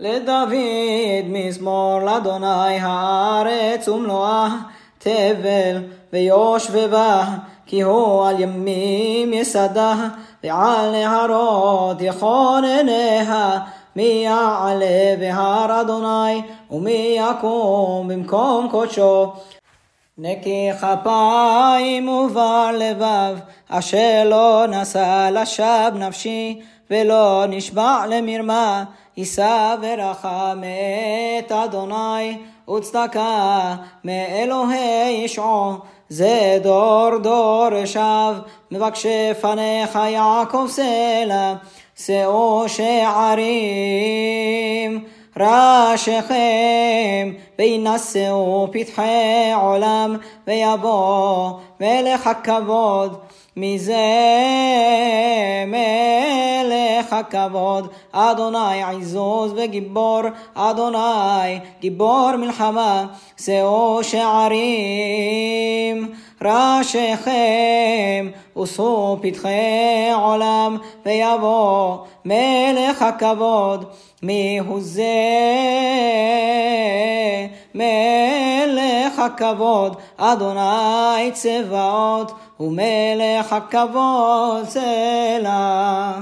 לדוד מזמור לאדוני הארץ ומלואה תבל ויושבבה כי הוא על ימים יסדה ועל נהרות יכונניה מי יעלה בהר אדוני ומי יקום במקום קודשו. נקי כפיים ובר לבב אשר לא נשא לשווא נפשי ולא נשבע למרמה יישא ורחם את אדוני וצדקה מאלוהי ישעו. זה דור דור שב מבקשי פניך יעקב סלע שאו שערים ראשיכם וינשאו פתחי עולם ויבוא מלך הכבוד מזה הכבוד, אדוני עזוז וגיבור, אדוני גיבור מלחמה, שאו שערים. ראשיכם ושאו פתחי עולם ויבוא מלך הכבוד. מי הוא זה מלך הכבוד? אדוני צבאות ומלך הכבוד סלע